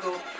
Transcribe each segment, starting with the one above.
Chicago.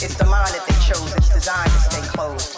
It's the mind that they chose. It's designed to stay closed.